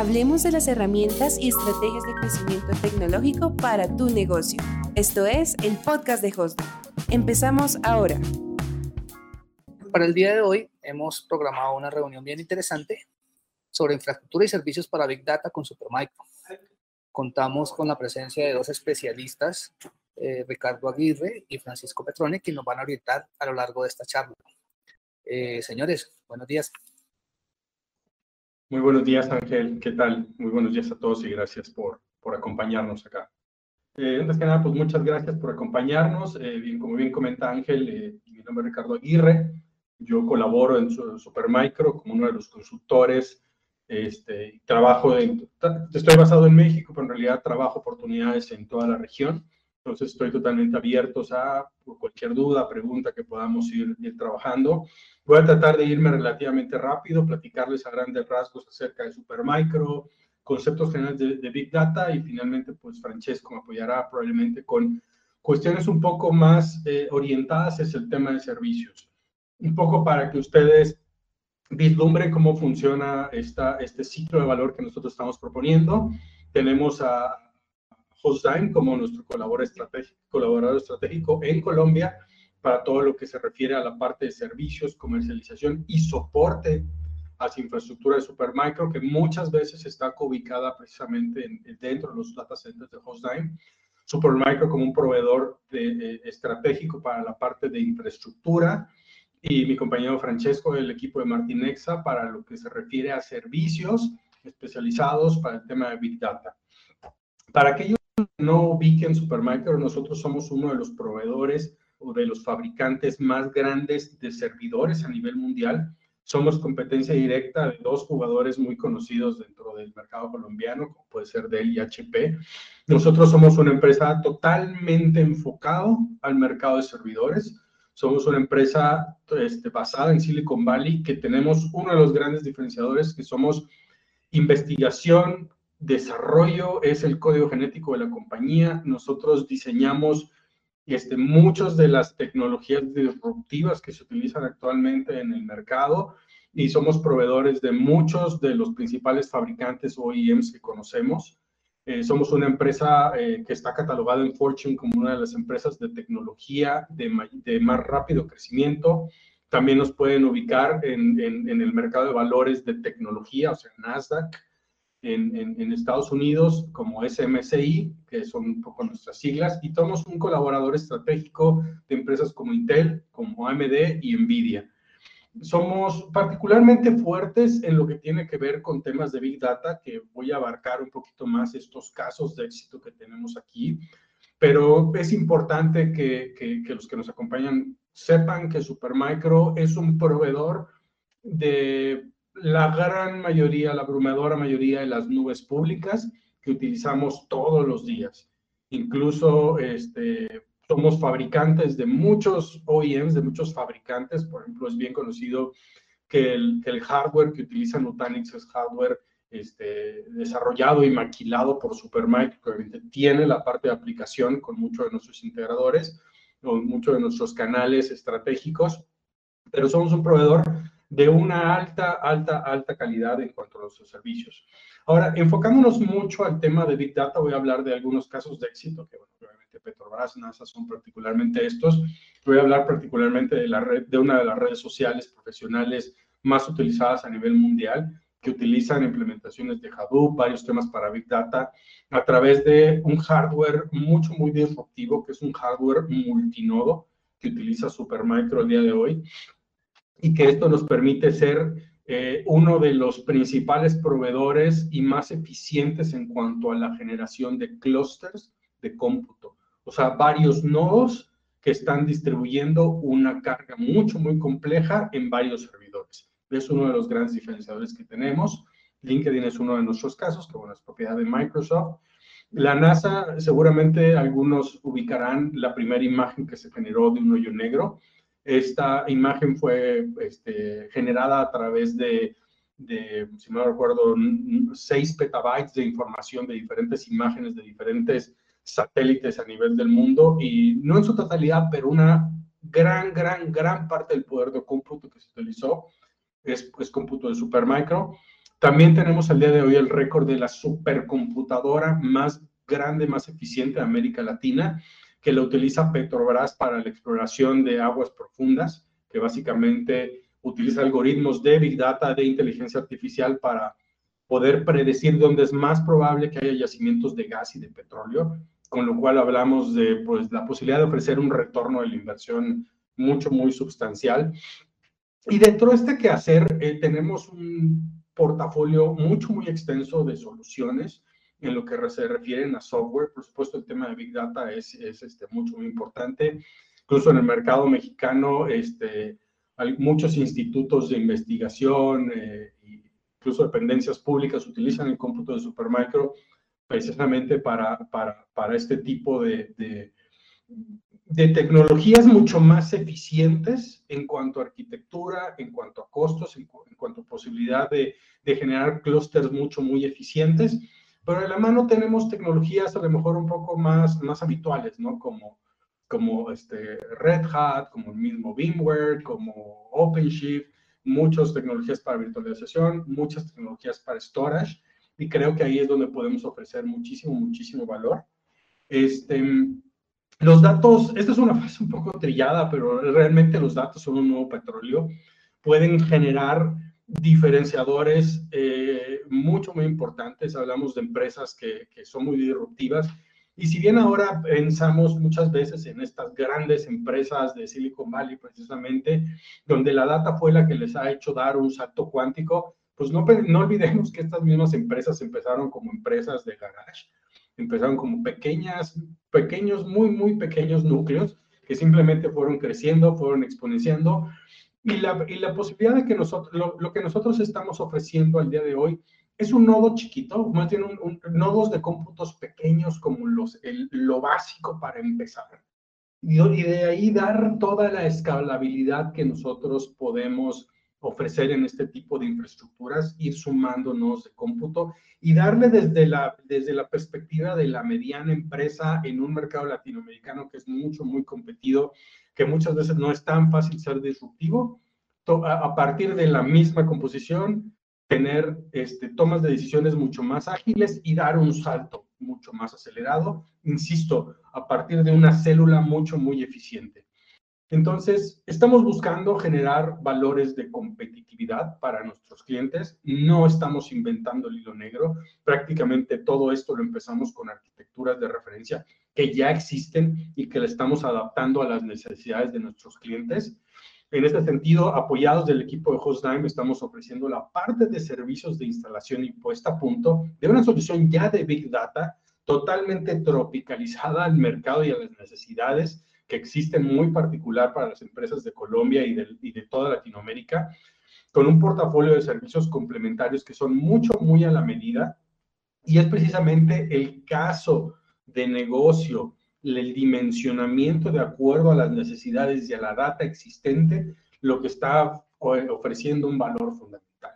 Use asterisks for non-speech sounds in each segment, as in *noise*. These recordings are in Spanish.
Hablemos de las herramientas y estrategias de crecimiento tecnológico para tu negocio. Esto es el podcast de Hosting. Empezamos ahora. Para el día de hoy hemos programado una reunión bien interesante sobre infraestructura y servicios para Big Data con Supermicro. Contamos con la presencia de dos especialistas, eh, Ricardo Aguirre y Francisco Petrone, que nos van a orientar a lo largo de esta charla. Eh, señores, buenos días. Muy buenos días, Ángel. ¿Qué tal? Muy buenos días a todos y gracias por, por acompañarnos acá. Eh, antes que nada, pues muchas gracias por acompañarnos. Eh, bien, como bien comenta Ángel, eh, mi nombre es Ricardo Aguirre. Yo colaboro en Supermicro como uno de los consultores. Este, trabajo en, estoy basado en México, pero en realidad trabajo oportunidades en toda la región. Entonces estoy totalmente abierto a cualquier duda, pregunta que podamos ir, ir, trabajando. Voy a tratar de irme relativamente rápido, platicarles a grandes rasgos acerca de Supermicro, conceptos generales de, Big Data y finalmente pues Francesco me apoyará probablemente con cuestiones un poco más eh, orientadas es el tema de servicios. Un poco para que ustedes vislumbren cómo funciona esta, este ciclo de valor que nosotros estamos proponiendo. Tenemos a Hostime como nuestro colaborador estratégico, en Colombia para todo lo que se refiere a la parte de servicios, comercialización y soporte hacia infraestructura de Supermicro, que muchas veces está ubicada precisamente dentro de los data centers de Hostime. Supermicro como un proveedor de, estratégico para la parte de infraestructura y mi compañero Francesco del equipo de Martinexa para lo que se refiere a servicios especializados para el tema de Big Data. Para aquellos no ubiquen Supermicro, nosotros somos uno de los proveedores o de los fabricantes más grandes de servidores a nivel mundial. Somos competencia directa de dos jugadores muy conocidos dentro del mercado colombiano, como puede ser Dell y HP. Nosotros somos una empresa totalmente enfocada al mercado de servidores. Somos una empresa este, basada en Silicon Valley que tenemos uno de los grandes diferenciadores que somos investigación, desarrollo es el código genético de la compañía. Nosotros diseñamos este, muchas de las tecnologías disruptivas que se utilizan actualmente en el mercado y somos proveedores de muchos de los principales fabricantes OEMs que conocemos. Eh, somos una empresa eh, que está catalogada en Fortune como una de las empresas de tecnología de, de más rápido crecimiento. También nos pueden ubicar en, en, en el mercado de valores de tecnología, o sea, Nasdaq en, Estados Unidos como SMCI, que son un poco nuestras siglas, y somos un colaborador estratégico de empresas como Intel, como AMD y Nvidia. Somos particularmente fuertes en lo que tiene que ver con temas de Big Data, que voy a abarcar un poquito más estos casos de éxito que tenemos aquí, pero es importante que, que los que nos acompañan sepan que Supermicro es un proveedor de la gran mayoría, la abrumadora mayoría de las nubes públicas que utilizamos todos los días. Incluso este, somos fabricantes de muchos OEMs, de muchos fabricantes. Por ejemplo, es bien conocido que el, hardware que utiliza Nutanix es hardware este, desarrollado y maquilado por Supermicro, que tiene la parte de aplicación con muchos de nuestros integradores, con muchos de nuestros canales estratégicos, pero somos un proveedor de una alta, alta, alta calidad en cuanto a los servicios. Ahora, enfocándonos mucho al tema de Big Data, voy a hablar de algunos casos de éxito, que bueno, obviamente Petrobras, NASA son particularmente estos. Voy a hablar particularmente de, de una de las redes sociales profesionales más utilizadas a nivel mundial, que utilizan implementaciones de Hadoop, varios temas para Big Data, a través de un hardware mucho, muy disruptivo, que es un hardware multinodo que utiliza Supermicro el día de hoy, y que esto nos permite ser eh, uno de los principales proveedores y más eficientes en cuanto a la generación de clústeres de cómputo. O sea, varios nodos que están distribuyendo una carga mucho, muy compleja en varios servidores. Es uno de los grandes diferenciadores que tenemos. LinkedIn es uno de nuestros casos, que bueno, es propiedad de Microsoft. La NASA, seguramente algunos ubicarán la primera imagen que se generó de un hoyo negro. Esta imagen fue este, generada a través de, si no recuerdo, 6 petabytes de información de diferentes imágenes de diferentes satélites a nivel del mundo y no en su totalidad, pero una gran, gran, gran parte del poder de cómputo que se utilizó es, es cómputo de Supermicro. También tenemos al día de hoy el récord de la supercomputadora más grande, más eficiente de América Latina, que la utiliza Petrobras para la exploración de aguas profundas, que básicamente utiliza algoritmos de Big Data, de inteligencia artificial para poder predecir dónde es más probable que haya yacimientos de gas y de petróleo, con lo cual hablamos de pues, la posibilidad de ofrecer un retorno de la inversión mucho, muy sustancial. Y dentro de este quehacer eh, tenemos un portafolio mucho, muy extenso de soluciones en lo que se refieren a software. Por supuesto, el tema de Big Data es, es este, mucho, muy importante. Incluso en el mercado mexicano, este, hay muchos institutos de investigación, eh, incluso dependencias públicas utilizan el cómputo de Supermicro precisamente para, para, para este tipo de, de, de, tecnologías mucho más eficientes en cuanto a arquitectura, en cuanto a costos, en, en cuanto a posibilidad de, de generar clústeres mucho, muy eficientes. Pero en la mano tenemos tecnologías a lo mejor un poco más, más habituales, ¿no? Como, como este Red Hat, como el mismo VMware, como OpenShift, muchas tecnologías para virtualización, muchas tecnologías para storage, y creo que ahí es donde podemos ofrecer muchísimo, muchísimo valor. Este, los datos, esta es una *laughs* fase un poco trillada, pero realmente los datos son un nuevo petróleo, pueden generar diferenciadores eh, mucho, muy importantes. Hablamos de empresas que, que son muy disruptivas y si bien ahora pensamos muchas veces en estas grandes empresas de Silicon Valley, precisamente, donde la data fue la que les ha hecho dar un salto cuántico, pues no, no olvidemos que estas mismas empresas empezaron como empresas de garage, empezaron como pequeñas, pequeños, muy, muy pequeños núcleos que simplemente fueron creciendo, fueron exponenciando. Y la, y la posibilidad de que nosotros, lo, lo que nosotros estamos ofreciendo al día de hoy es un nodo chiquito, más bien un, nodos de cómputos pequeños como los, el, lo básico para empezar. Y, y, de ahí dar toda la escalabilidad que nosotros podemos ofrecer en este tipo de infraestructuras, ir sumando nodos de cómputo y darle desde la, desde la perspectiva de la mediana empresa en un mercado latinoamericano que es mucho, muy competido, que muchas veces no es tan fácil ser disruptivo, a partir de la misma composición, tener este, tomas de decisiones mucho más ágiles y dar un salto mucho más acelerado, insisto, a partir de una célula mucho, muy eficiente. Entonces, estamos buscando generar valores de competitividad para nuestros clientes. No estamos inventando el hilo negro. Prácticamente todo esto lo empezamos con arquitecturas de referencia que ya existen y que le estamos adaptando a las necesidades de nuestros clientes. En este sentido, apoyados del equipo de Hostdime, estamos ofreciendo la parte de servicios de instalación y puesta a punto de una solución ya de Big Data totalmente tropicalizada al mercado y a las necesidades que existen muy particular para las empresas de Colombia y de, toda Latinoamérica, con un portafolio de servicios complementarios que son mucho, muy a la medida. Y es precisamente el caso de negocio el dimensionamiento de acuerdo a las necesidades y a la data existente, lo que está ofreciendo un valor fundamental.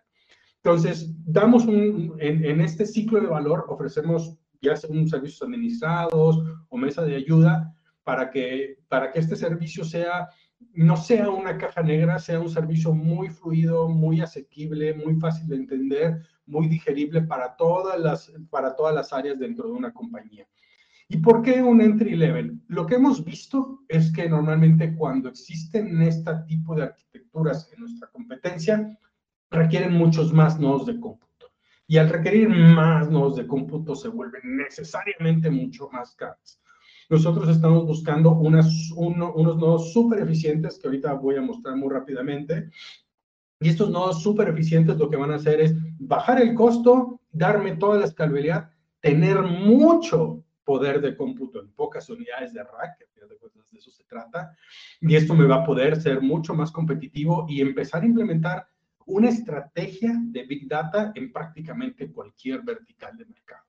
Entonces, damos un, en, este ciclo de valor, ofrecemos ya sea un servicios administrados o mesa de ayuda para que, para que este servicio sea, no sea una caja negra, sea un servicio muy fluido, muy asequible, muy fácil de entender, muy digerible para todas las, para todas las áreas dentro de una compañía. ¿Y por qué un entry level? Lo que hemos visto es que normalmente cuando existen este tipo de arquitecturas en nuestra competencia, requieren muchos más nodos de cómputo. Y al requerir más nodos de cómputo se vuelven necesariamente mucho más caros. Nosotros estamos buscando unas, unos nodos súper eficientes que ahorita voy a mostrar muy rápidamente. Y estos nodos súper eficientes lo que van a hacer es bajar el costo, darme toda la escalabilidad, tener mucho poder de cómputo en pocas unidades de rack, que de cuentas de eso se trata, y esto me va a poder ser mucho más competitivo y empezar a implementar una estrategia de Big Data en prácticamente cualquier vertical de mercado.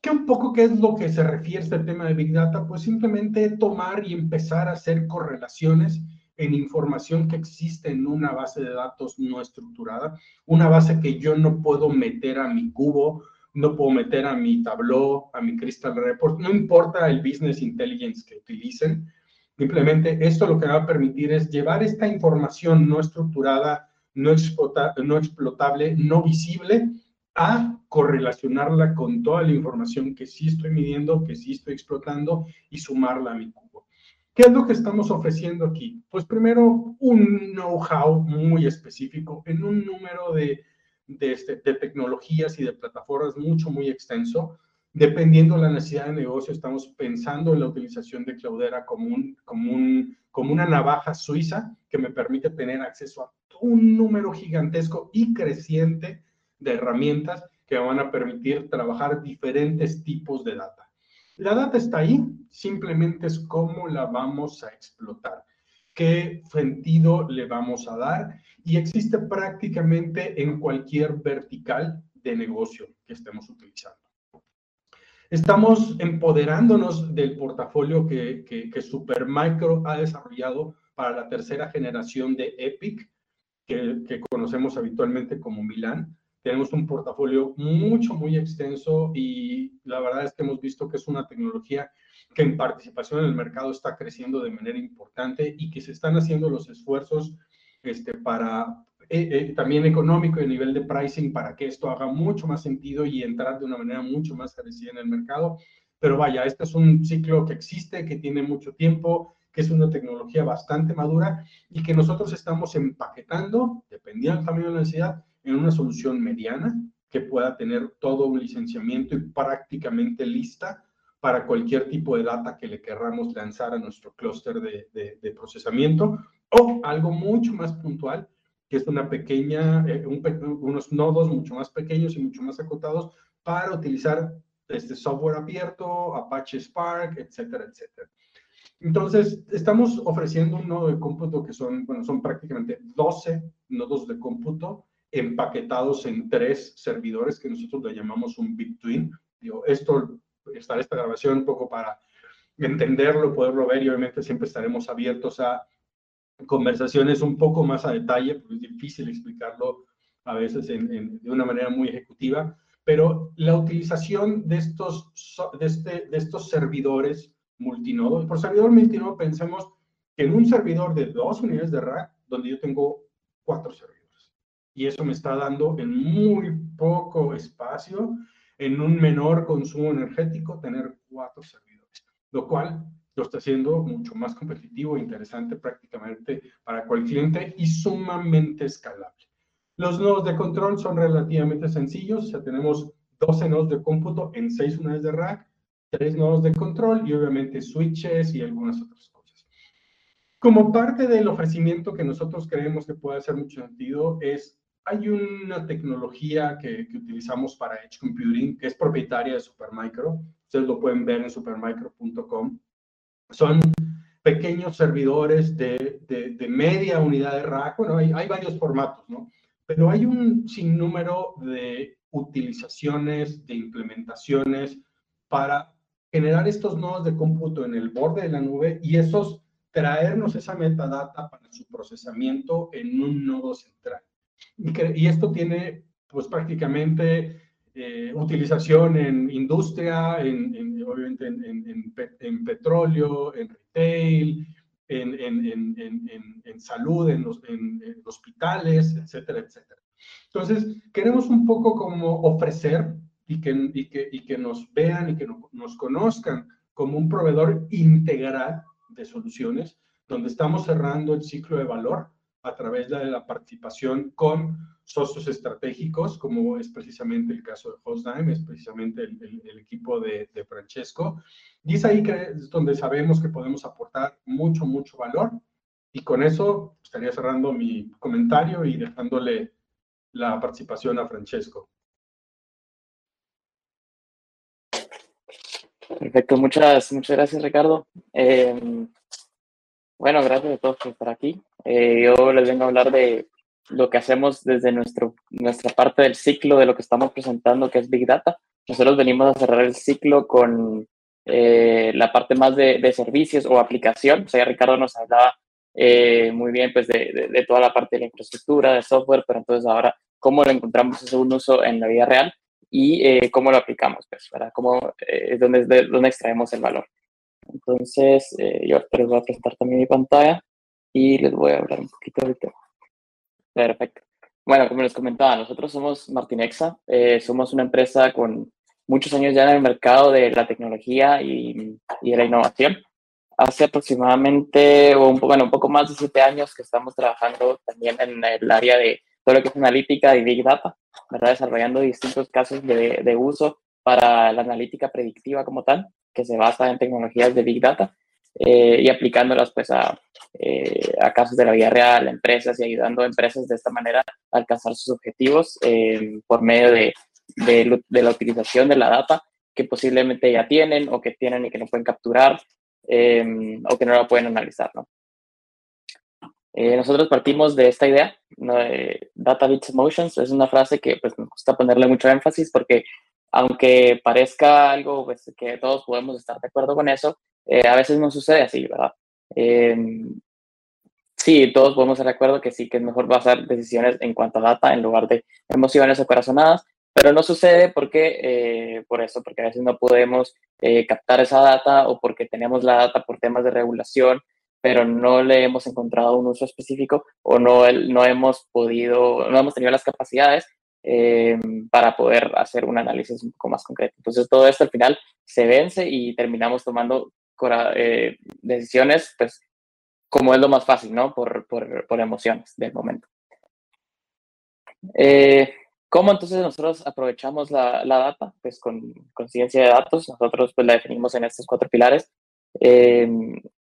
¿Qué un poco qué es lo que se refiere este tema de Big Data? Pues simplemente tomar y empezar a hacer correlaciones en información que existe en una base de datos no estructurada, una base que yo no puedo meter a mi cubo, no puedo meter a mi Tableau, a mi Crystal Report, no importa el business intelligence que utilicen, simplemente esto lo que va a permitir es llevar esta información no estructurada, no, no explotable, no visible, a correlacionarla con toda la información que sí estoy midiendo, que sí estoy explotando y sumarla a mi cubo. ¿Qué es lo que estamos ofreciendo aquí? Pues primero un know-how muy específico en un número de, de, este, de, tecnologías y de plataformas mucho, muy extenso. Dependiendo de la necesidad de negocio, estamos pensando en la utilización de Cloudera como, un, como, un, como una navaja suiza que me permite tener acceso a un número gigantesco y creciente de herramientas que van a permitir trabajar diferentes tipos de data. La data está ahí, simplemente es cómo la vamos a explotar, qué sentido le vamos a dar y existe prácticamente en cualquier vertical de negocio que estemos utilizando. Estamos empoderándonos del portafolio que, que, Supermicro ha desarrollado para la tercera generación de EPIC, que, que conocemos habitualmente como Milan, tenemos un portafolio mucho, muy extenso y la verdad es que hemos visto que es una tecnología que en participación en el mercado está creciendo de manera importante y que se están haciendo los esfuerzos este, para, eh, eh, también económico y a nivel de pricing para que esto haga mucho más sentido y entrar de una manera mucho más agresiva en el mercado. Pero vaya, este es un ciclo que existe, que tiene mucho tiempo, que es una tecnología bastante madura y que nosotros estamos empaquetando, dependiendo tamaño de la necesidad, en una solución mediana que pueda tener todo un licenciamiento y prácticamente lista para cualquier tipo de data que le querramos lanzar a nuestro clúster de, procesamiento o algo mucho más puntual, que es una pequeña, eh, unos nodos mucho más pequeños y mucho más acotados para utilizar este software abierto, Apache Spark, etcétera, etcétera. Entonces, estamos ofreciendo un nodo de cómputo que son, bueno, son prácticamente 12 nodos de cómputo empaquetados en tres servidores que nosotros le llamamos un between. Digo, esto estará esta grabación un poco para entenderlo, poderlo ver y obviamente siempre estaremos abiertos a conversaciones un poco más a detalle, porque es difícil explicarlo a veces de una manera muy ejecutiva, pero la utilización de estos, de, este, de estos servidores multinodo, por servidor multinodo pensemos que en un servidor de dos unidades de rack, donde yo tengo cuatro servidores y eso me está dando en muy poco espacio, en un menor consumo energético, tener cuatro servidores, lo cual lo está haciendo mucho más competitivo e interesante prácticamente para cualquier cliente y sumamente escalable. Los nodos de control son relativamente sencillos, o sea, tenemos 12 nodos de cómputo en 6 unidades de rack, 3 nodos de control y obviamente switches y algunas otras cosas. Como parte del ofrecimiento que nosotros creemos que puede hacer mucho sentido es hay una tecnología que, utilizamos para Edge Computing que es propietaria de Supermicro. Ustedes lo pueden ver en supermicro.com. Son pequeños servidores de, de, media unidad de rack. Bueno, hay, hay, varios formatos, ¿no? Pero hay un sinnúmero de utilizaciones, de implementaciones para generar estos nodos de cómputo en el borde de la nube y esos traernos esa metadata para su procesamiento en un nodo central. Y, esto tiene, pues prácticamente eh, utilización en industria, en, obviamente en, petróleo, en retail, en, salud, en, los, hospitales, etcétera, etcétera. Entonces, queremos un poco como ofrecer y que, y que, y que nos vean y que nos conozcan como un proveedor integral de soluciones, donde estamos cerrando el ciclo de valor a través de la participación con socios estratégicos, como es precisamente el caso de Hostdime, es precisamente el, equipo de, Francesco. Y es ahí que es donde sabemos que podemos aportar mucho, mucho valor. Y con eso estaría cerrando mi comentario y dejándole la participación a Francesco. Perfecto, muchas, muchas gracias Ricardo. Eh, bueno, gracias a todos por estar aquí. Eh, yo les vengo a hablar de lo que hacemos desde nuestro, nuestra parte del ciclo de lo que estamos presentando, que es Big Data. Nosotros venimos a cerrar el ciclo con eh, la parte más de, de, servicios o aplicación. O sea, Ricardo nos hablaba eh, muy bien pues, de, de, toda la parte de la infraestructura, de software, pero entonces ahora, ¿cómo lo encontramos ese un uso en la vida real? y cómo lo aplicamos, pues, ¿verdad? ¿Cómo es donde, de, donde extraemos el valor? Entonces, eh, yo les voy a presentar también mi pantalla y les voy a hablar un poquito del tema. Perfecto. Bueno, como les comentaba, nosotros somos Martinexa, eh, somos una empresa con muchos años ya en el mercado de la tecnología y, y de la innovación. Hace aproximadamente, un, bueno, un poco más de siete años que estamos trabajando también en el área de todo lo que es analítica y Big Data, ¿verdad? desarrollando distintos casos de, de uso para la analítica predictiva como tal, que se basa en tecnologías de Big Data eh, y aplicándolas pues a, eh, a, casos de la vida real, a empresas y ayudando a empresas de esta manera a alcanzar sus objetivos eh, por medio de, de, de, la utilización de la data que posiblemente ya tienen o que tienen y que no pueden capturar o que no la pueden analizar. ¿no? nosotros partimos de esta idea, ¿no? Data Bits Emotions, es una frase que pues, me gusta ponerle mucho énfasis porque aunque parezca algo pues, que todos podemos estar de acuerdo con eso, eh, a veces no sucede así, ¿verdad? Eh, sí, todos podemos estar de acuerdo que sí, que es mejor basar decisiones en cuanto a data en lugar de emociones o corazonadas, pero no sucede porque, eh, por eso, porque a veces no podemos eh, captar esa data o porque tenemos la data por temas de regulación, pero no le hemos encontrado un uso específico o no, no hemos podido, no hemos tenido las capacidades eh, para poder hacer un análisis un poco más concreto. Entonces, todo esto al final se vence y terminamos tomando eh, decisiones, pues, como es lo más fácil, ¿no? Por, por, por emociones del momento. Eh, ¿Cómo entonces nosotros aprovechamos la, la, data? Pues con, con ciencia de datos, nosotros pues la definimos en estos cuatro pilares. Eh,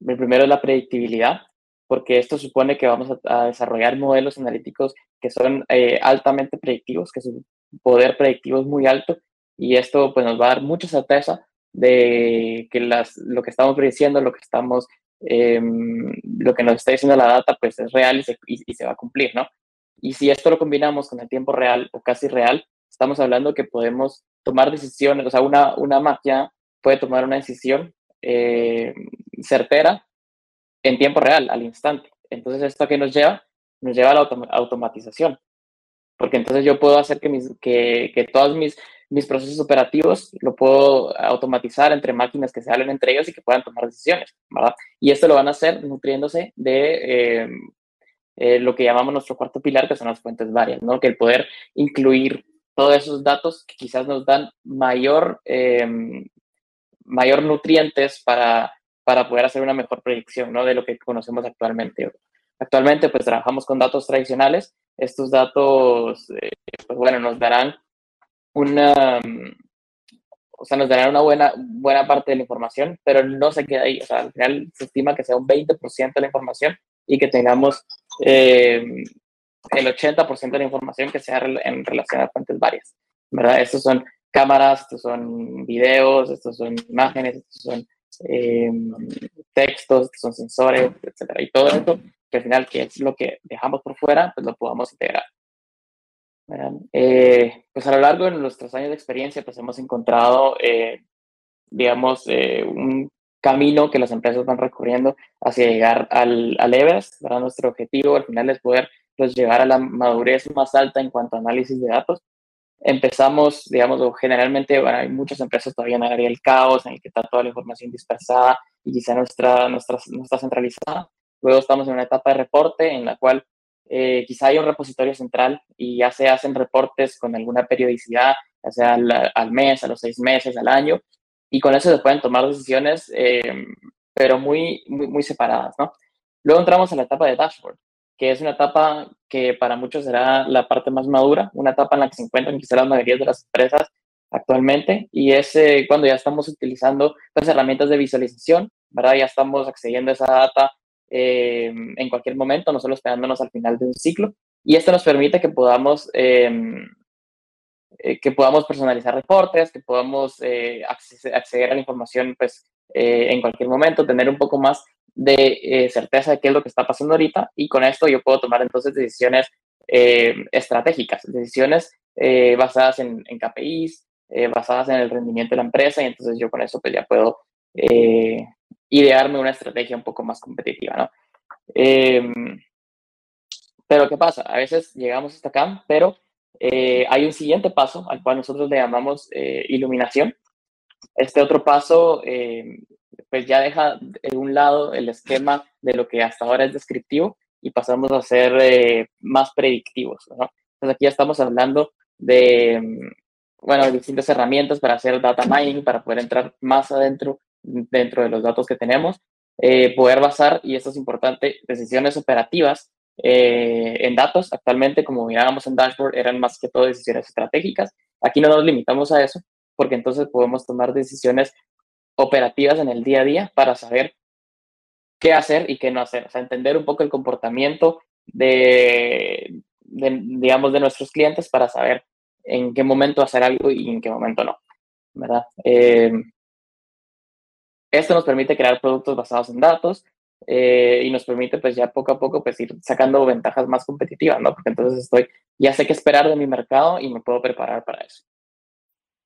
el primero es la predictibilidad, porque esto supone que vamos a, desarrollar modelos analíticos que son eh, altamente predictivos, que su poder predictivo es muy alto y esto pues nos va a dar mucha certeza de que las, lo que estamos prediciendo, lo que estamos, eh, lo que nos está diciendo la data pues es real y se, va a cumplir, ¿no? Y si esto lo combinamos con el tiempo real o casi real, estamos hablando que podemos tomar decisiones, o sea, una, una máquina puede tomar una decisión eh, certera en tiempo real, al instante. Entonces, ¿esto a qué nos lleva? Nos lleva a la autom automatización. Porque entonces yo puedo hacer que, mis, que, que todos mis, mis procesos operativos lo puedo automatizar entre máquinas que se hablen entre ellos y que puedan tomar decisiones, ¿verdad? Y esto lo van a hacer nutriéndose de eh, eh, lo que llamamos nuestro cuarto pilar, que son las fuentes varias, ¿no? Que el poder incluir todos esos datos que quizás nos dan mayor, eh, mayor nutrientes para para poder hacer una mejor predicción ¿no? de lo que conocemos actualmente. Actualmente, pues trabajamos con datos tradicionales. Estos datos, eh, pues bueno, nos darán una, o sea, nos darán una buena, buena parte de la información, pero no se queda ahí. O sea, al final se estima que sea un 20% de la información y que tengamos eh, el 80% de la información que sea en relación a fuentes varias, ¿verdad? Estos son cámaras, estos son videos, estos son imágenes, estos son eh, textos, que son sensores, etcétera. Y todo esto, que al final, que es lo que dejamos por fuera, pues lo podamos integrar. Eh, pues a lo largo de nuestros años de experiencia, pues hemos encontrado, eh, digamos, eh, un camino que las empresas van recorriendo hacia llegar al, al Everest. Nuestro objetivo al final es poder pues, llegar a la madurez más alta en cuanto a análisis de datos empezamos, digamos, generalmente, bueno, hay muchas empresas todavía en el caos, en el que está toda la información dispersada y quizá nuestra, nuestra, no centralizada. Luego estamos en una etapa de reporte en la cual eh, quizá hay un repositorio central y ya se hacen reportes con alguna periodicidad, ya sea al, mes, a los seis meses, al año, y con eso se pueden tomar decisiones, eh, pero muy, muy, separadas, ¿no? Luego entramos a la etapa de dashboard, que es una etapa que para muchos será la parte más madura, una etapa en la que se encuentran quizá las mayorías de las empresas actualmente, y es eh, cuando ya estamos utilizando las herramientas de visualización, ¿verdad? Ya estamos accediendo a esa data eh, en cualquier momento, no solo esperándonos al final de un ciclo, y esto nos permite que podamos, em, eh, que podamos personalizar reportes, que podamos eh, acceder a la información pues, en cualquier momento, tener un poco más de eh, certeza de qué es lo que está pasando ahorita. Y con esto yo puedo tomar entonces decisiones eh, estratégicas, decisiones eh, basadas en, en KPIs, basadas en el rendimiento de la empresa. Y entonces yo con eso pues ya puedo idearme una estrategia un poco más competitiva, ¿no? Em, pero ¿qué pasa? A veces llegamos hasta acá, pero hay un siguiente paso al cual nosotros le llamamos iluminación. Este otro paso pues ya deja de un lado el esquema de lo que hasta ahora es descriptivo y pasamos a ser eh, más predictivos. ¿no? Entonces aquí ya estamos hablando de, mm, bueno, distintas herramientas para hacer data mining, para poder entrar más adentro dentro de los datos que tenemos, eh, poder basar, y esto es importante, decisiones operativas eh, en datos. Actualmente, como mirábamos en dashboard, eran más que todo decisiones estratégicas. Aquí no nos limitamos a eso, porque entonces podemos tomar decisiones operativas en el día a día para saber qué hacer y qué no hacer. O sea, entender un poco el comportamiento de, digamos, de nuestros clientes para saber en qué momento hacer algo y en qué momento no, ¿verdad? Eh, esto nos permite crear productos basados en datos eh, y nos permite pues ya poco a poco pues ir sacando ventajas más competitivas, ¿no? Porque entonces estoy, ya sé qué esperar de mi mercado y me puedo preparar para eso.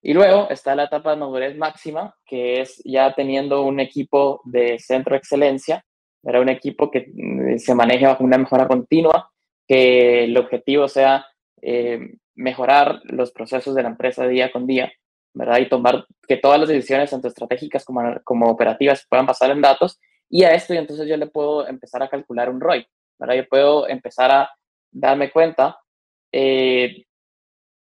Y luego está la etapa de madurez máxima, que es ya teniendo un equipo de centro de excelencia, era un equipo que mm, se maneje bajo una mejora continua, que el objetivo sea eh, mejorar los procesos de la empresa día con día, ¿verdad? Y tomar que todas las decisiones, tanto estratégicas como, como operativas, puedan basar en datos. Y a esto, entonces yo le puedo empezar a calcular un ROI, ¿verdad? Yo puedo empezar a darme cuenta eh,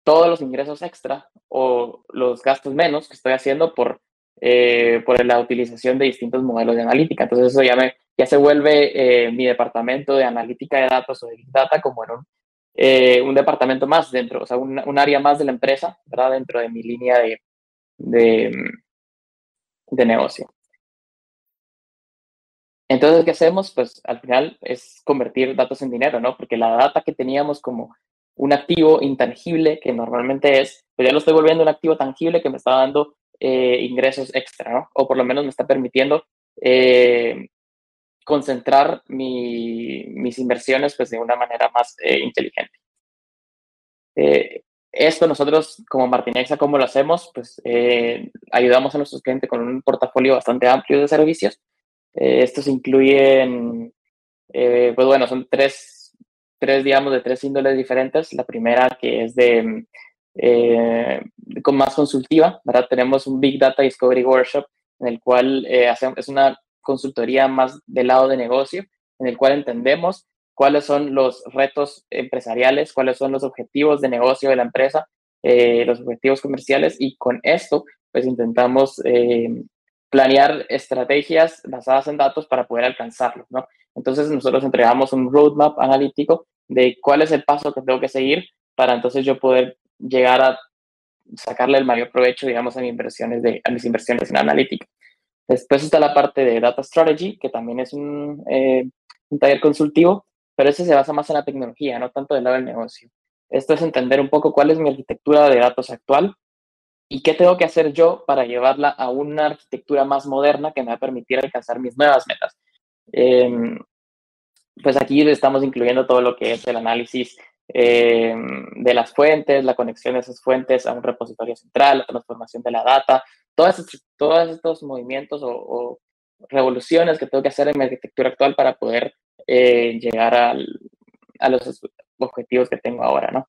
todos los ingresos extra o los gastos menos que estoy haciendo por, eh, por la utilización de distintos modelos de analítica. Entonces eso ya, me, ya se vuelve eh, mi departamento de analítica de datos o de Big Data como en un, eh, un departamento más dentro, o sea, un, área más de la empresa, ¿verdad? Dentro de mi línea de, de, de negocio. Entonces, ¿qué hacemos? Pues al final es convertir datos en dinero, ¿no? Porque la data que teníamos como un activo intangible que normalmente es, pues ya lo estoy volviendo un activo tangible que me está dando eh, ingresos extra, ¿no? O por lo menos me está permitiendo eh, concentrar mi, mis inversiones pues de una manera más eh, inteligente. Eh, esto nosotros como Martinexa, ¿cómo lo hacemos? Pues eh, ayudamos a nuestros clientes con un portafolio bastante amplio de servicios. estos incluyen, pues bueno, son tres tres, digamos, de tres índoles diferentes. La primera que es de, con más consultiva, ¿verdad? Tenemos un Big Data Discovery Workshop en el cual eh, es una consultoría más del lado de negocio, en el cual entendemos cuáles son los retos empresariales, cuáles son los objetivos de negocio de la empresa, eh, los objetivos comerciales y con esto pues intentamos planear estrategias basadas en datos para poder alcanzarlos, ¿no? Entonces nosotros entregamos un roadmap analítico de cuál es el paso que tengo que seguir para entonces yo poder llegar a sacarle el mayor provecho, digamos, a mis inversiones, de, a mis inversiones en analítica. Después está la parte de Data Strategy, que también es un, eh, un taller consultivo, pero ese se basa más en la tecnología, no tanto del lado del negocio. Esto es entender un poco cuál es mi arquitectura de datos actual y qué tengo que hacer yo para llevarla a una arquitectura más moderna que me va a permitir alcanzar mis nuevas metas. Em, pues aquí estamos incluyendo todo lo que es el análisis em, de las fuentes, la conexión de esas fuentes a un repositorio central, la transformación de la data, estos, todos estos movimientos o, revoluciones que tengo que hacer en mi arquitectura actual para poder eh, llegar a los objetivos que tengo ahora, ¿no?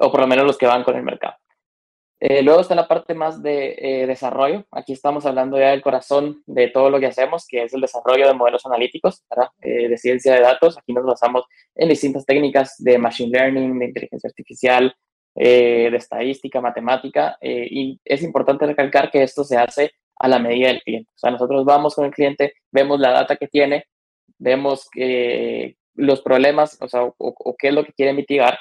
O por lo menos los que van con el mercado. Eh, luego está la parte más de eh, desarrollo. Aquí estamos hablando ya del corazón de todo lo que hacemos, que es el desarrollo de modelos analíticos, eh, de ciencia de datos. Aquí nos basamos en distintas técnicas de machine learning, de inteligencia artificial, de estadística, matemática. y es importante recalcar que esto se hace a la medida del cliente. O sea, nosotros vamos con el cliente, vemos la data que tiene, vemos los problemas, o sea, o qué es lo que quiere mitigar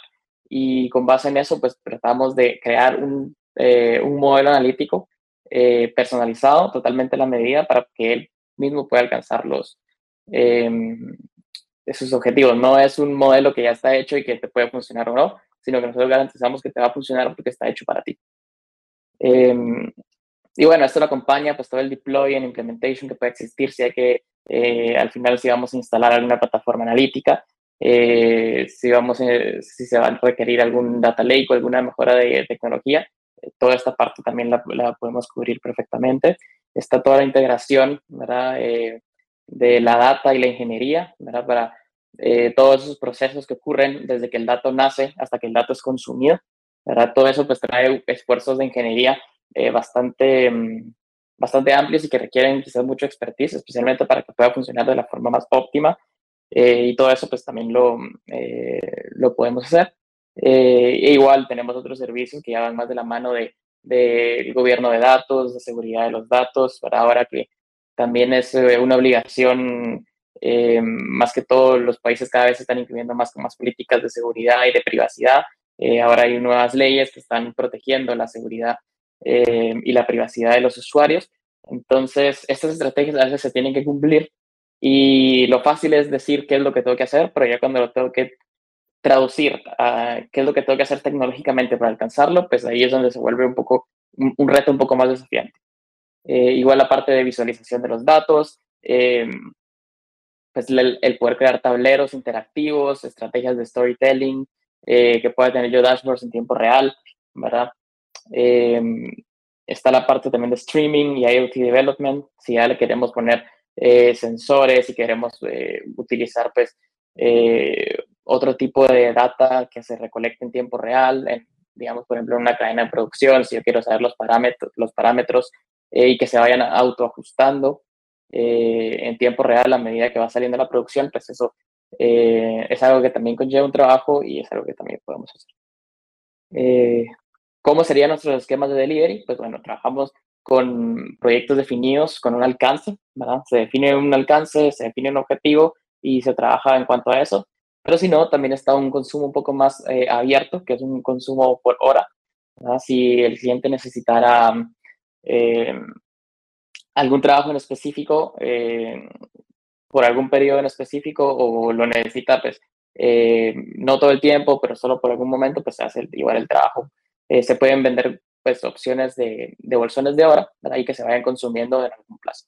y con base en eso, pues tratamos de crear un eh, un modelo analítico eh, personalizado, totalmente a la medida, para que él mismo pueda alcanzar los, em, esos objetivos. No es un modelo que ya está hecho y que te puede funcionar o no, sino que nosotros garantizamos que te va a funcionar porque está hecho para ti. Em, y bueno, esto lo acompaña pues todo el deploy and implementation que puede existir si hay que, eh, al final si vamos a instalar alguna plataforma analítica, si, vamos, si se va a requerir algún data lake o alguna mejora de tecnología, toda esta parte también la, podemos cubrir perfectamente. Está toda la integración ¿verdad? Eh, de la data y la ingeniería ¿verdad? para eh, todos esos procesos que ocurren desde que el dato nace hasta que el dato es consumido. ¿verdad? Todo eso pues trae esfuerzos de ingeniería eh, bastante, mm, bastante amplios y que requieren quizás mucho expertise, especialmente para que pueda funcionar de la forma más óptima. y todo eso pues también lo, lo podemos hacer. Eh, e igual tenemos otros servicios que ya van más de la mano de del gobierno de datos, de seguridad de los datos, para ahora que también es eh, una obligación, eh, más que todo los países cada vez están incluyendo más, más políticas de seguridad y de privacidad. ahora hay nuevas leyes que están protegiendo la seguridad y la privacidad de los usuarios. Entonces, estas estrategias a veces se tienen que cumplir y lo fácil es decir qué es lo que tengo que hacer, pero ya cuando lo tengo que traducir a qué es lo que tengo que hacer tecnológicamente para alcanzarlo, pues ahí es donde se vuelve un poco un, reto un poco más desafiante. Eh, igual la parte de visualización de los datos, eh, pues el, poder crear tableros interactivos, estrategias de storytelling, eh, que pueda tener yo dashboards en tiempo real, ¿verdad? está la parte también de streaming y IoT development, si ya le queremos poner sensores y queremos utilizar pues otro tipo de data que se recolecte en tiempo real, en, digamos, por ejemplo, en una cadena de producción, si yo quiero saber los parámetros, los parámetros eh, y que se vayan autoajustando eh, en tiempo real a medida que va saliendo la producción, pues eso eh, es algo que también conlleva un trabajo y es algo que también podemos hacer. ¿Cómo serían nuestros esquemas de delivery? Pues bueno, trabajamos con proyectos definidos con un alcance, ¿verdad? Se define un alcance, se define un objetivo y se trabaja en cuanto a eso. Pero si no, también está un consumo un poco más eh, abierto, que es un consumo por hora. Si el cliente necesitara eh, algún trabajo en específico, eh, por algún periodo en específico, o lo necesita, pues, no todo el tiempo, pero solo por algún momento, pues hace igual el trabajo. se pueden vender pues opciones de, de bolsones de hora, ¿verdad? Y que se vayan consumiendo en algún plazo.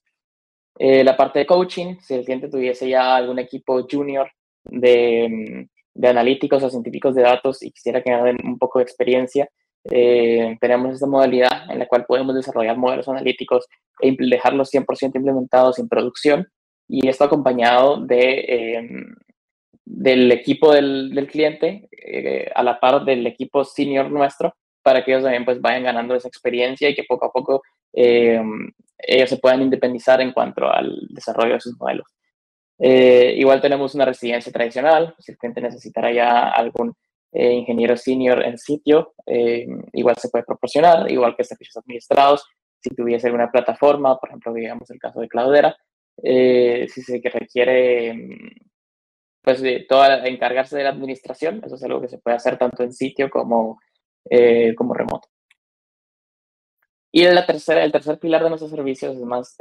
la parte de coaching, si el cliente tuviese ya algún equipo junior de, analíticos o científicos de datos y quisiera que me den un poco de experiencia, eh, tenemos esta modalidad en la cual podemos desarrollar modelos analíticos e dejarlos 100% implementados en producción y esto acompañado de, em, del equipo del, cliente eh, a la par del equipo senior nuestro para que ellos también pues vayan ganando esa experiencia y que poco a poco em, ellos se puedan independizar en cuanto al desarrollo de sus modelos. Eh, igual tenemos una residencia tradicional, si el cliente necesitara ya algún eh, ingeniero senior en sitio, eh, igual se puede proporcionar, igual que servicios administrados, si tuviese alguna plataforma, por ejemplo, digamos el caso de Cloudera, si se requiere pues toda, encargarse de la administración, eso es algo que se puede hacer tanto en sitio como, como remoto. Y la tercera, el tercer pilar de nuestros servicios es más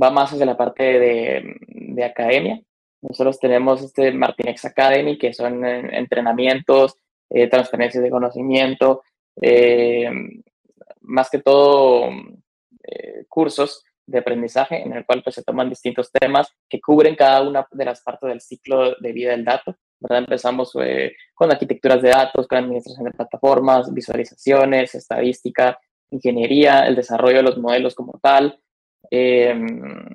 va más hacia la parte de, de academia. Nosotros tenemos este Martinex Academy, que son entrenamientos, eh, transferencias de conocimiento, eh, más que todo eh, cursos de aprendizaje en el cual pues, se toman distintos temas que cubren cada una de las partes del ciclo de vida del dato. ¿verdad? Empezamos con arquitecturas de datos, con administración de plataformas, visualizaciones, estadística, ingeniería, el desarrollo de los modelos como tal, Em,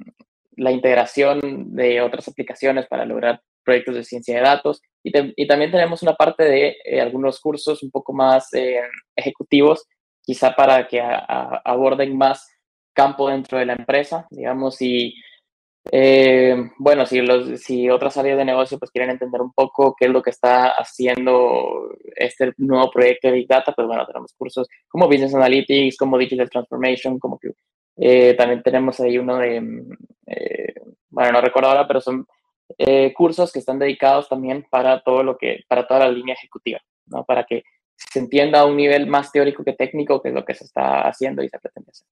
la integración de otras aplicaciones para lograr proyectos de ciencia de datos. Y, también tenemos una parte de eh, algunos cursos un poco más eh, ejecutivos, quizá para que aborden más campo dentro de la empresa, digamos, y eh, bueno, si, los, si otras áreas de negocio pues quieren entender un poco qué es lo que está haciendo este nuevo proyecto de Big Data, pues bueno, tenemos cursos como Business Analytics, como Digital Transformation, como eh, también tenemos ahí uno de, mm, eh, bueno, no recuerdo ahora, pero son eh, cursos que están dedicados también para todo lo que, para toda la línea ejecutiva, ¿no? Para que se entienda a un nivel más teórico que técnico, que es lo que se está haciendo y se pretende hacer.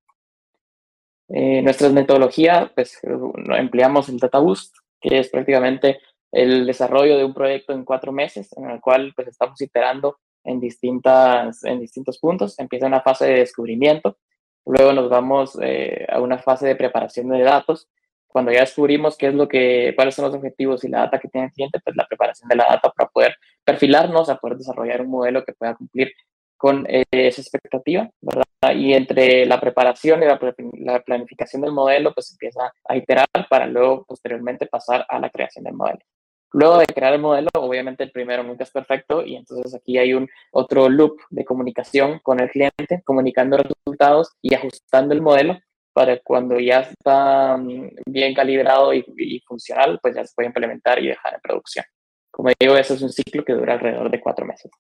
nuestras metodologías, pues empleamos el Data Boost, que es prácticamente el desarrollo de un proyecto en cuatro meses, en el cual pues estamos iterando en, distintas, en distintos puntos. Empieza una fase de descubrimiento, Luego nos vamos eh, a una fase de preparación de datos. Cuando ya descubrimos qué es lo que, cuáles son los objetivos y la data que tiene el cliente, pues la preparación de la data para poder perfilarnos, a poder desarrollar un modelo que pueda cumplir con eh, esa expectativa, ¿verdad? Y entre la preparación y la, la, planificación del modelo, pues empieza a iterar para luego posteriormente pasar a la creación del modelo. Luego de crear el modelo, obviamente el primero nunca es perfecto y entonces aquí hay un otro loop de comunicación con el cliente, comunicando resultados y ajustando el modelo para cuando ya está mm, bien calibrado y, y funcional, pues ya se puede implementar y dejar en producción. Como digo, eso es un ciclo que dura alrededor de cuatro meses.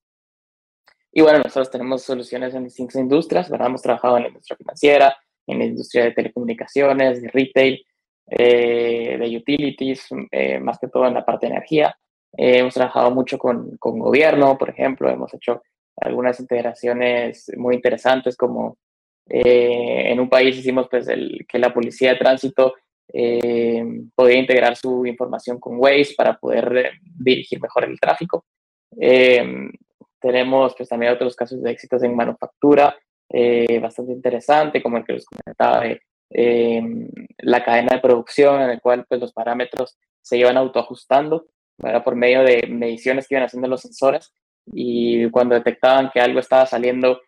Y bueno, nosotros tenemos soluciones en distintas industrias, ¿verdad? Hemos trabajado en la industria financiera, en la industria de telecomunicaciones, de retail, eh, de utilities, eh, más que todo en la parte de energía. Eh, hemos trabajado mucho con, con, gobierno, por ejemplo, hemos hecho algunas integraciones muy interesantes como en un país hicimos pues el, que la policía de tránsito podía integrar su información con Waze para poder dirigir mejor el tráfico. tenemos pues también otros casos de éxitos en manufactura bastante interesante, como el que les comentaba de eh, la cadena de producción en el cual pues, los parámetros se iban autoajustando era por medio de mediciones que iban haciendo los sensores y cuando detectaban que algo estaba saliendo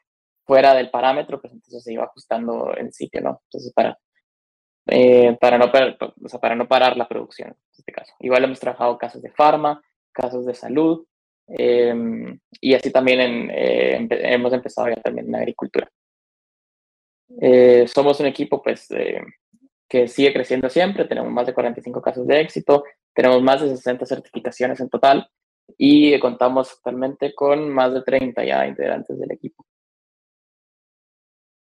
fuera del parámetro, pues entonces se iba ajustando el sitio, ¿no? Entonces para, eh, para, no, o sea, para no parar la producción, en este caso. Igual hemos trabajado casos de farma, casos de salud, em, y así también en, eh, hemos empezado ya también en agricultura. Eh, somos un equipo pues eh, que sigue creciendo siempre, tenemos más de 45 casos de éxito, tenemos más de 60 certificaciones en total y contamos actualmente con más de 30 ya integrantes del equipo.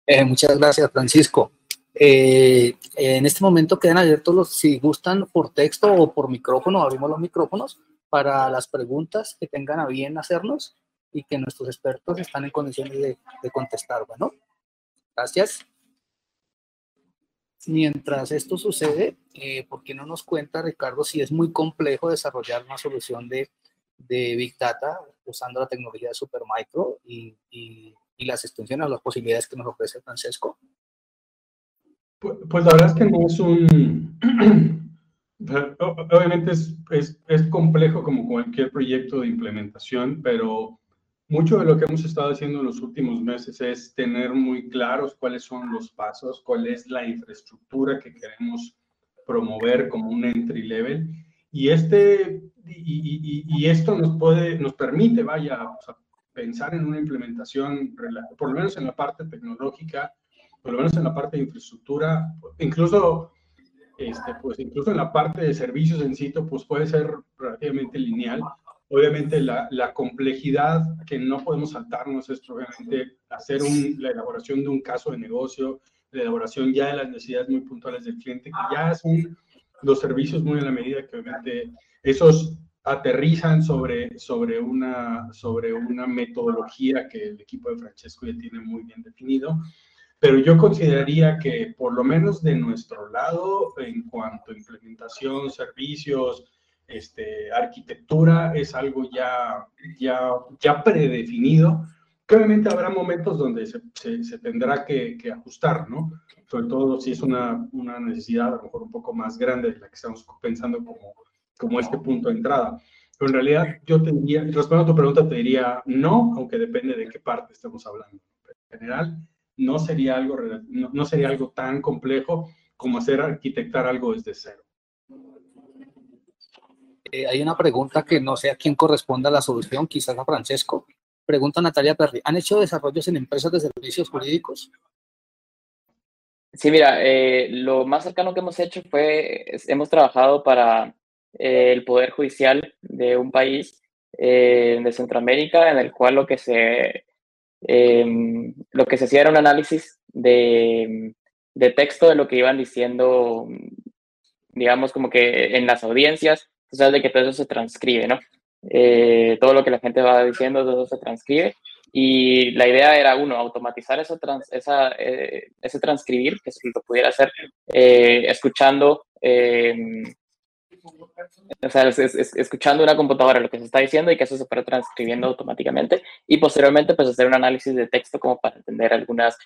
Eh, muchas gracias, Francisco. en este momento quedan abiertos los, si gustan, por texto o por micrófono, abrimos los micrófonos para las preguntas que tengan a bien hacernos y que nuestros expertos están en condiciones de, de contestar. Bueno. Gracias. Mientras esto sucede, eh, ¿por qué no nos cuenta, Ricardo, si es muy complejo desarrollar una solución de, Big Data usando la tecnología de Supermicro y, y, las extensiones, las posibilidades que nos ofrece Francesco? Pues, pues, la verdad es que no es un... *clears throat* Obviamente es, es complejo como cualquier proyecto de implementación, pero mucho de lo que hemos estado haciendo en los últimos meses es tener muy claros cuáles son los pasos, cuál es la infraestructura que queremos promover como un entry level. Y, este, y, esto nos, puede, nos permite, vaya, pensar en una implementación, por lo menos en la parte tecnológica, por lo menos en la parte de infraestructura, incluso, este, pues incluso en la parte de servicios en sitio, pues puede ser relativamente lineal Obviamente la, complejidad que no podemos saltarnos es obviamente hacer la elaboración de un caso de negocio, la elaboración ya de las necesidades muy puntuales del cliente, que ya son los servicios muy a la medida que obviamente esos aterrizan sobre, sobre, una, sobre una metodología que el equipo de Francesco ya tiene muy bien definido. Pero yo consideraría que por lo menos de nuestro lado, en cuanto a implementación, servicios, este, arquitectura es algo ya, ya, ya predefinido, obviamente habrá momentos donde se, se, tendrá que, que, ajustar, ¿no? Sobre todo si es una, una, necesidad a lo mejor un poco más grande de la que estamos pensando como, como este punto de entrada. Pero en realidad yo te diría, respondiendo a tu pregunta, te diría no, aunque depende de qué parte estamos hablando. en general, no sería algo, no, no sería algo tan complejo como hacer arquitectar algo desde cero. Eh, hay una pregunta que no sé a quién corresponda la solución, quizás a Francesco. Pregunta Natalia Perry, ¿han hecho desarrollos en empresas de servicios jurídicos? Sí, mira, eh, lo más cercano que hemos hecho fue, hemos trabajado para eh, el Poder Judicial de un país de Centroamérica en el cual lo que se, em, lo que se hacía era un análisis de, de texto de lo que iban diciendo, digamos, como que en las audiencias sabes de que todo eso se transcribe, ¿no? Eh, todo lo que la gente va diciendo, todo eso se transcribe. Y la idea era, uno, automatizar eso esa, eh, ese transcribir, que se lo pudiera hacer eh, escuchando, o sea, escuchando una computadora lo que se está diciendo y que eso se fuera transcribiendo automáticamente. Y posteriormente, pues hacer un análisis de texto como para entender algunas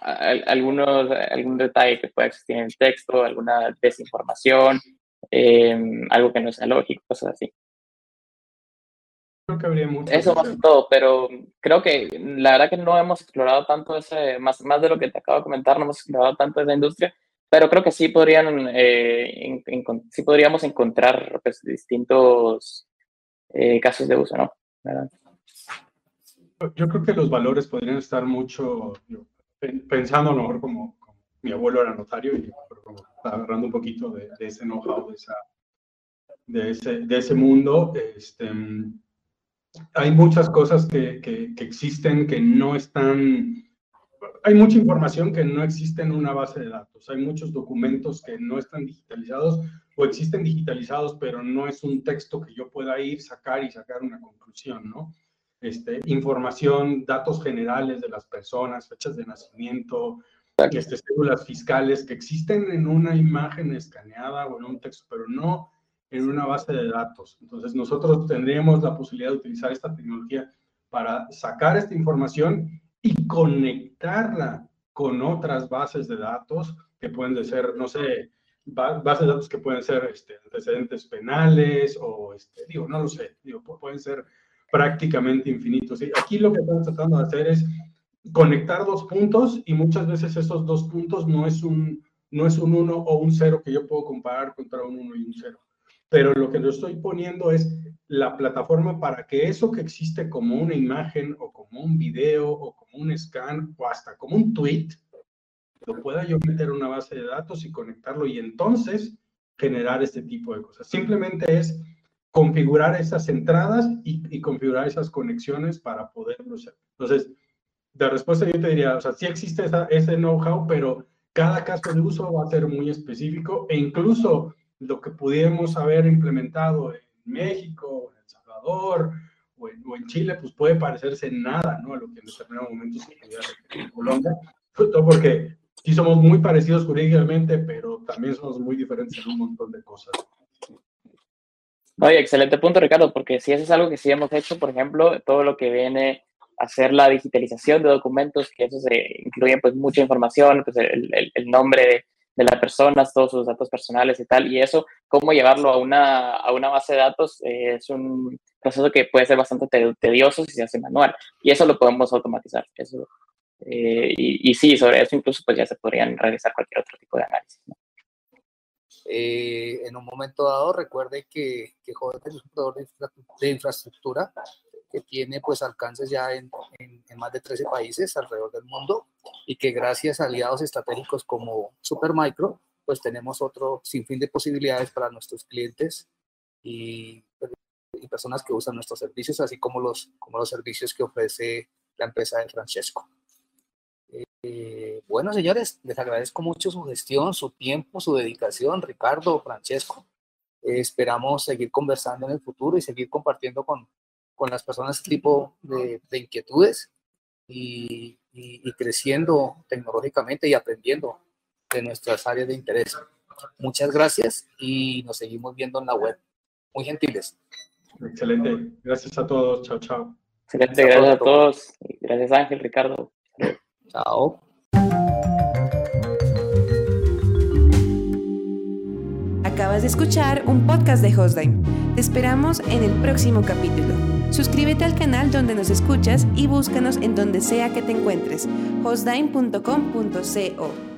algunos, algún detalle que pueda existir en el texto, alguna desinformación, Em, algo que no sea lógico, cosas así. Creo que habría mucho. Eso más que todo, pero creo que la verdad que no hemos explorado tanto ese, más, más de lo que te acabo de comentar, no hemos explorado tanto esa industria, pero creo que sí podrían, eh, sí podríamos encontrar pues, distintos eh, casos de uso, ¿no? Yo creo que los valores podrían estar mucho, pensando a lo mejor como, mi abuelo era notario y como agarrando un poquito de, ese know-how, de, ese, de ese mundo, este, hay muchas cosas que, que, que, existen que no están, hay mucha información que no existe en una base de datos, hay muchos documentos que no están digitalizados o existen digitalizados, pero no es un texto que yo pueda ir, sacar y sacar una conclusión, ¿no? Este, información, datos generales de las personas, fechas de nacimiento, este, cédulas fiscales que existen en una imagen escaneada o en un texto, pero no en una base de datos. Entonces, nosotros tendríamos la posibilidad de utilizar esta tecnología para sacar esta información y conectarla con otras bases de datos que pueden ser, no sé, bases de datos que pueden ser este, antecedentes penales o, este, digo, no lo sé, digo, pueden ser prácticamente infinitos. Aquí lo que estamos tratando de hacer es conectar dos puntos y muchas veces esos dos puntos no es un, no es un 1 o un 0 que yo puedo comparar contra un 1 y un 0 pero lo que lo estoy poniendo es la plataforma para que eso que existe como una imagen o como un video o como un scan o hasta como un tweet, lo pueda yo meter en una base de datos y conectarlo y entonces generar este tipo de cosas. Simplemente es configurar esas entradas y, configurar esas conexiones para poderlo hacer. Entonces, de respuesta yo te diría, o sea, sí existe ese know-how, pero cada caso de uso va a ser muy específico e incluso lo que pudiéramos haber implementado en México, en El Salvador o en, Chile, pues puede parecerse en nada, ¿no? A lo que en determinado momento se pudiera en Colombia, porque sí somos muy parecidos jurídicamente, pero también somos muy diferentes en un montón de cosas. Oye, excelente punto, Ricardo, porque si eso es algo que sí hemos hecho, por ejemplo, todo lo que viene hacer la digitalización de documentos, que eso se incluye pues mucha información, pues el, el, el nombre de de las personas, todos sus datos personales y tal, y eso, cómo llevarlo a una, a una base de datos eh, es un proceso que puede ser bastante tedioso si se hace manual, y eso lo podemos automatizar. Eso, eh, y, y, sí, sobre eso incluso pues ya se podrían realizar cualquier otro tipo de análisis. Eh, en un momento dado, recuerde que, que es un proveedor de infraestructura que tiene pues alcances ya en, en, más de 13 países alrededor del mundo y que gracias a aliados estratégicos como Supermicro, pues tenemos otro sinfín de posibilidades para nuestros clientes y, y, personas que usan nuestros servicios, así como los, como los servicios que ofrece la empresa de Francesco. Eh, bueno, señores, les agradezco mucho su gestión, su tiempo, su dedicación, Ricardo, Francesco. Eh, esperamos seguir conversando en el futuro y seguir compartiendo con, con las personas este tipo de, inquietudes y, creciendo tecnológicamente y aprendiendo de nuestras áreas de interés. Muchas gracias y nos seguimos viendo en la web. Muy gentiles. Excelente. Gracias a todos. Chao, chao. Excelente. Gracias a todos. Gracias Ángel, Ricardo. Chao. Acabas de escuchar un podcast de Hostime. Te esperamos en el próximo capítulo. Suscríbete al canal donde nos escuchas y búscanos en donde sea que te encuentres, hostdime.com.co.